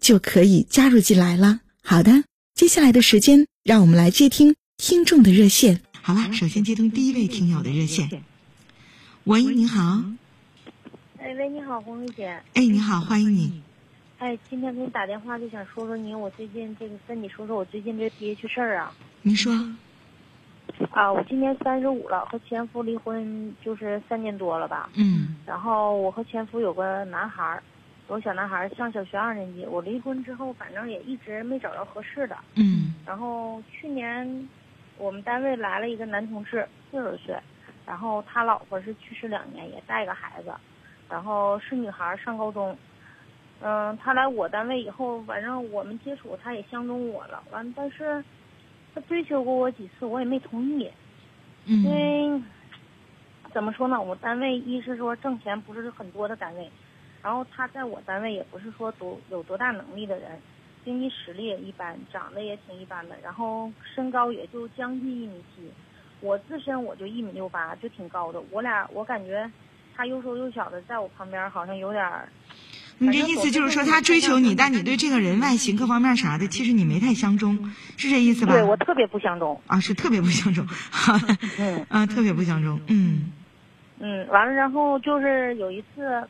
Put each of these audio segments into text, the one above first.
就可以加入进来了。好的，接下来的时间，让我们来接听听众的热线。好了，首先接通第一位听友的热线。喂，你好。哎喂，你好，红梅姐。哎，你好，欢迎你。哎，今天给你打电话就想说说你，我最近这个跟你说说我最近这憋屈事儿啊。您说。啊，我今年三十五了，和前夫离婚就是三年多了吧。嗯。然后我和前夫有个男孩儿，有小男孩儿上小学二年级。我离婚之后，反正也一直没找着合适的。嗯。然后去年，我们单位来了一个男同事，四十岁，然后他老婆是去世两年，也带个孩子，然后是女孩，上高中。嗯，他来我单位以后，反正我们接触，他也相中我了。完，但是。他追求过我几次，我也没同意，因为怎么说呢？我单位一是说挣钱不是很多的单位，然后他在我单位也不是说多有多大能力的人，经济实力也一般，长得也挺一般的，然后身高也就将近一米七，我自身我就一米六八，就挺高的。我俩我感觉他又瘦又小的，在我旁边好像有点。你这意思就是说他追求你，但你对这个人外形各方面啥的，其实你没太相中，是这意思吧？对我特别不相中啊，是特别不相中，嗯啊，特别不相中，嗯嗯，完了，然后就是有一次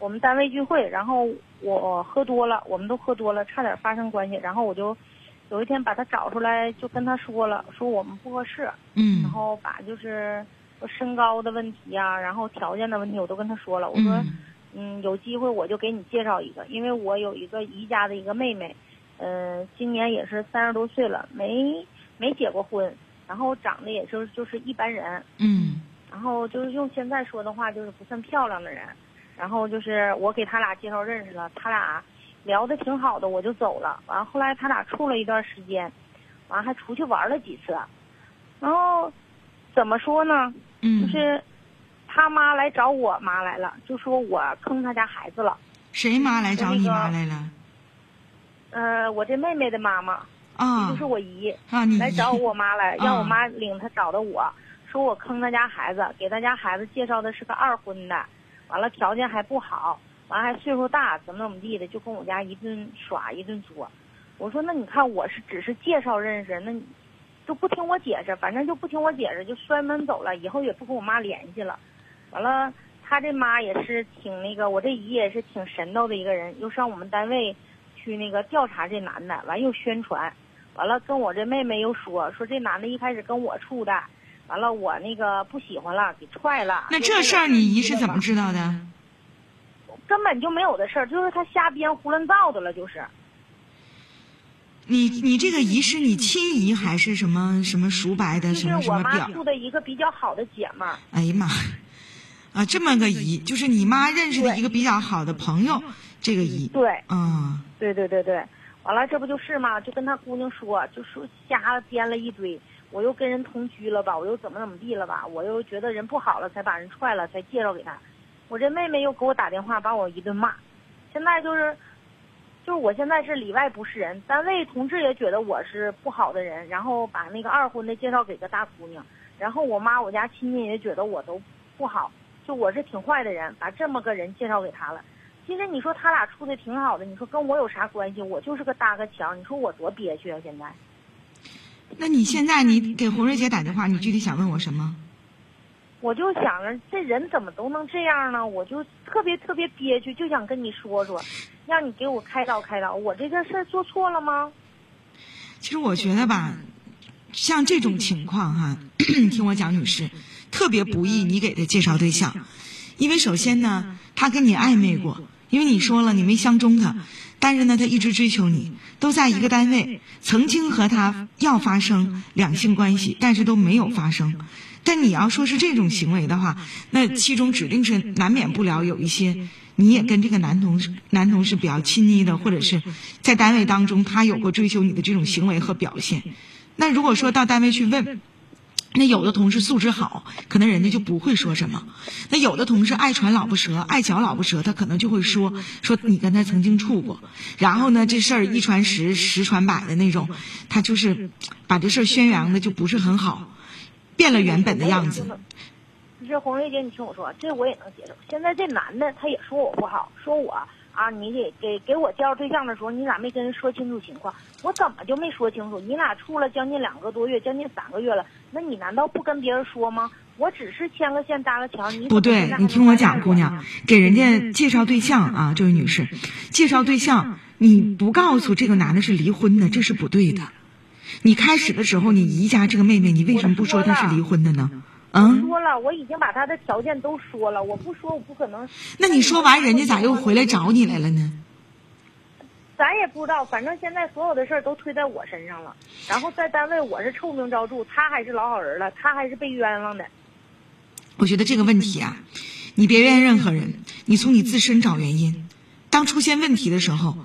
我们单位聚会，然后我喝多了，我们都喝多了，差点发生关系，然后我就有一天把他找出来，就跟他说了，说我们不合适，嗯，然后把就是身高的问题啊，然后条件的问题，我都跟他说了，我说。嗯，有机会我就给你介绍一个，因为我有一个姨家的一个妹妹，嗯，今年也是三十多岁了，没没结过婚，然后长得也就就是一般人，嗯，然后就是用现在说的话就是不算漂亮的人，然后就是我给他俩介绍认识了，他俩聊的挺好的，我就走了，完后来他俩处了一段时间，完还出去玩了几次，然后怎么说呢？嗯，就是。他妈来找我妈来了，就说我坑他家孩子了。谁妈来找你妈来了？呃，我这妹妹的妈妈，啊，就是我姨，啊，你来找我妈来，让我妈领她找的我，说我坑他家孩子，给他家孩子介绍的是个二婚的，完了条件还不好，完了还岁数大，怎么怎么地的，就跟我家一顿耍一顿作。我说那你看我是只是介绍认识，那都不听我解释，反正就不听我解释，就摔门走了，以后也不跟我妈联系了。完了，他这妈也是挺那个，我这姨也是挺神叨的一个人，又上我们单位去那个调查这男的，完又宣传，完了跟我这妹妹又说说这男的一开始跟我处的，完了我那个不喜欢了，给踹了。那这事儿你姨是怎么知道的？根本就没有的事儿，就是他瞎编胡乱造的了，就是。你你这个姨是你亲姨还是什么什么叔伯的什么什么表？就是我妈处的一个比较好的姐们儿。哎呀妈！啊，这么个姨，就是你妈认识的一个比较好的朋友，这个姨。对。嗯。对对对对，完了这不就是嘛？就跟他姑娘说，就说瞎编了一堆。我又跟人同居了吧？我又怎么怎么地了吧？我又觉得人不好了，才把人踹了，才介绍给他。我这妹妹又给我打电话，把我一顿骂。现在就是，就是我现在是里外不是人，单位同志也觉得我是不好的人，然后把那个二婚的介绍给个大姑娘，然后我妈我家亲戚也觉得我都不好。就我是挺坏的人，把这么个人介绍给他了。其实你说他俩处的挺好的，你说跟我有啥关系？我就是个搭个墙，你说我多憋屈啊！现在。那你现在你给红瑞姐打电话，你具体想问我什么？我就想着这人怎么都能这样呢？我就特别特别憋屈，就想跟你说说，让你给我开导开导。我这件事儿做错了吗？其实我觉得吧，像这种情况哈，听我讲，女士，特别不易你给他介绍对象，因为首先呢，他跟你暧昧过，因为你说了你没相中他，但是呢，他一直追求你，都在一个单位，曾经和他要发生两性关系，但是都没有发生。但你要说是这种行为的话，那其中指定是难免不了有一些，你也跟这个男同事男同事比较亲昵的，或者是在单位当中他有过追求你的这种行为和表现。那如果说到单位去问，那有的同事素质好，可能人家就不会说什么；那有的同事爱传老婆舌，爱嚼老婆舌，他可能就会说说你跟他曾经处过，然后呢这事儿一传十，十传百的那种，他就是把这事儿宣扬的就不是很好。变了原本的样子。不是红瑞姐，你听我说，这我也能接受。现在这男的他也说我不好，说我啊，你给给给我介绍对象的时候，你咋没跟人说清楚情况？我怎么就没说清楚？你俩处了将近两个多月，将近三个月了，那你难道不跟别人说吗？我只是牵个线搭个桥，你不对，你听我讲，姑娘，给人家介绍对象啊，这位女士，介绍对象，你不告诉这个男的是离婚的，这是不对的。你开始的时候，你姨家这个妹妹，你为什么不说她是离婚的呢？嗯，说了，我已经把他的条件都说了，我不说我不可能。那你说完，人家咋又回来找你来了呢？咱也不知道，反正现在所有的事儿都推在我身上了。然后在单位我是臭名昭著，他还是老好人了，他还是被冤枉的。我觉得这个问题啊，你别怨任何人，你从你自身找原因。当出现问题的时候，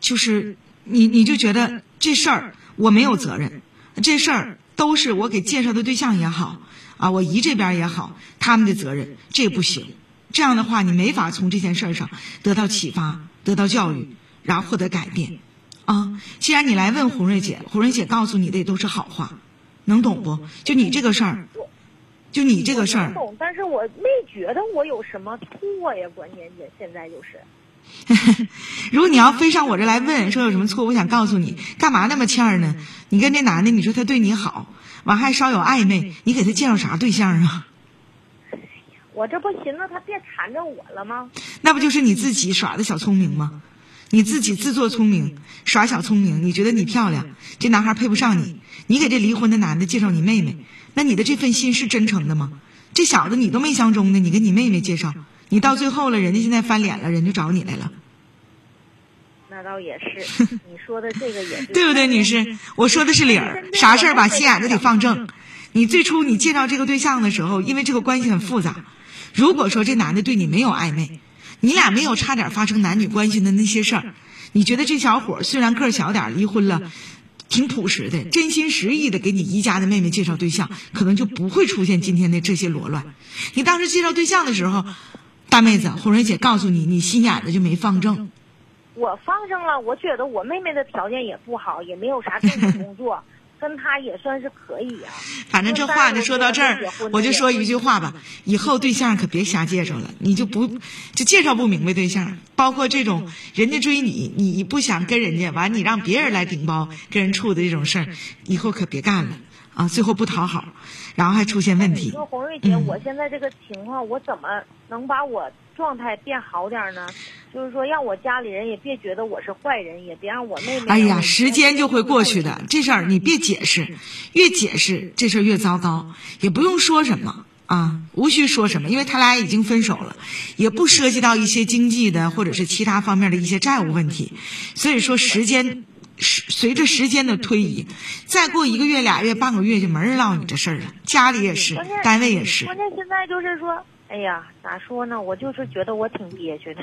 就是你你就觉得这事儿。我没有责任，这事儿都是我给介绍的对象也好，啊，我姨这边也好，他们的责任，这不行。这样的话，你没法从这件事儿上得到启发，得到教育，然后获得改变。啊，既然你来问胡瑞姐，胡瑞姐告诉你的也都是好话，能懂不？就你这个事儿，就你这个事儿。懂，但是我没觉得我有什么错呀，关键姐现在就是。如果你要非上我这来问说有什么错，我想告诉你，干嘛那么欠儿呢？你跟这男的，你说他对你好，完还稍有暧昧，你给他介绍啥对象啊？我这不寻思他别缠着我了吗？那不就是你自己耍的小聪明吗？你自己自作聪明，耍小聪明，你觉得你漂亮，这男孩配不上你，你给这离婚的男的介绍你妹妹，那你的这份心是真诚的吗？这小子你都没相中的，你给你妹妹介绍。你到最后了，人家现在翻脸了，人就找你来了。那倒也是，你说的这个也是对不对，女士？我说的是理儿，啥事儿吧心眼子得放正。你最初你介绍这个对象的时候，因为这个关系很复杂。如果说这男的对你没有暧昧，你俩没有差点发生男女关系的那些事儿，你觉得这小伙虽然个儿小点，离婚了，挺朴实的，真心实意的给你姨家的妹妹介绍对象，可能就不会出现今天的这些罗乱。你当时介绍对象的时候。大妹子，红蕊姐告诉你，你心眼子就没放正。我放正了，我觉得我妹妹的条件也不好，也没有啥正经工作，跟她也算是可以啊。反正这话就说到这儿，我就说一句话吧：以后对象可别瞎介绍了，你就不就介绍不明白对象，包括这种人家追你，你不想跟人家完，你让别人来顶包跟人处的这种事儿，以后可别干了啊！最后不讨好。然后还出现问题。你说红瑞姐，我现在这个情况，我怎么能把我状态变好点呢？就是说，让我家里人也别觉得我是坏人，也别让我妹妹。哎呀，时间就会过去的，这事儿你别解释，越解释这事儿越糟糕。也不用说什么啊，无需说什么，因为他俩已经分手了，也不涉及到一些经济的或者是其他方面的一些债务问题，所以说时间。随着时间的推移，再过一个月、俩月、半个月就没人唠你这事儿了。家里也是，单位也是。关键现在就是说，哎呀，咋说呢？我就是觉得我挺憋屈的。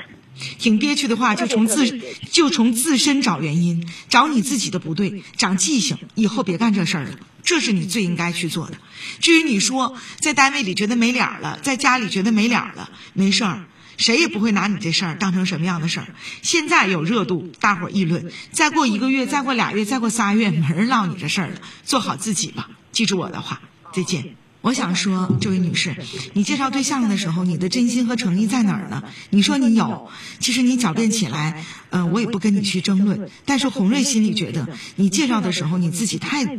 挺憋屈的话，就从自就从自身找原因，找你自己的不对，长记性，以后别干这事儿了。这是你最应该去做的。至于你说在单位里觉得没脸了，在家里觉得没脸了，没事儿。谁也不会拿你这事儿当成什么样的事儿。现在有热度，大伙儿议论。再过一个月，再过俩月，再过仨月，没人唠你这事儿了。做好自己吧，记住我的话。再见。我想说，这位女士，你介绍对象的时候，你的真心和诚意在哪儿呢？你说你有，其实你狡辩起来，嗯，我也不跟你去争论。但是红瑞心里觉得，你介绍的时候，你自己太，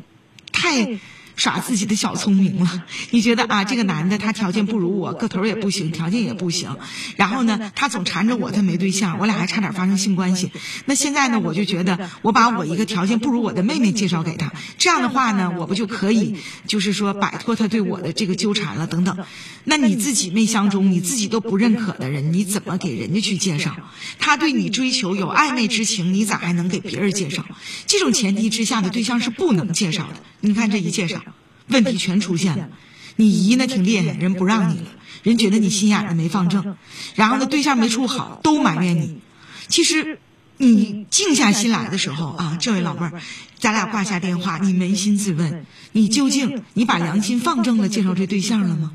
太。耍自己的小聪明了。你觉得啊，这个男的他条件不如我，个头也不行，条件也不行，然后呢，他总缠着我，他没对象，我俩还差点发生性关系。那现在呢，我就觉得我把我一个条件不如我的妹妹介绍给他，这样的话呢，我不就可以就是说摆脱他对我的这个纠缠了等等。那你自己没相中，你自己都不认可的人，你怎么给人家去介绍？他对你追求有暧昧之情，你咋还能给别人介绍？这种前提之下的对象是不能介绍的。你看这一介绍，问题全出现了。你姨呢挺厉害，人不让你了，人觉得你心眼子没放正，然后呢对象没处好，都埋怨你。其实你静下心来的时候啊，这位老妹儿，咱俩挂下电话，你扪心自问，你究竟你把良心放正了，介绍这对象了吗？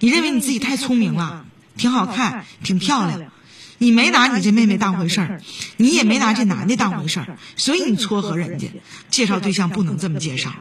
你认为你自己太聪明了，挺好看，挺漂亮，你没拿你这妹妹当回事儿，你也没拿这男的当回事儿，所以你撮合人家介绍对象不能这么介绍。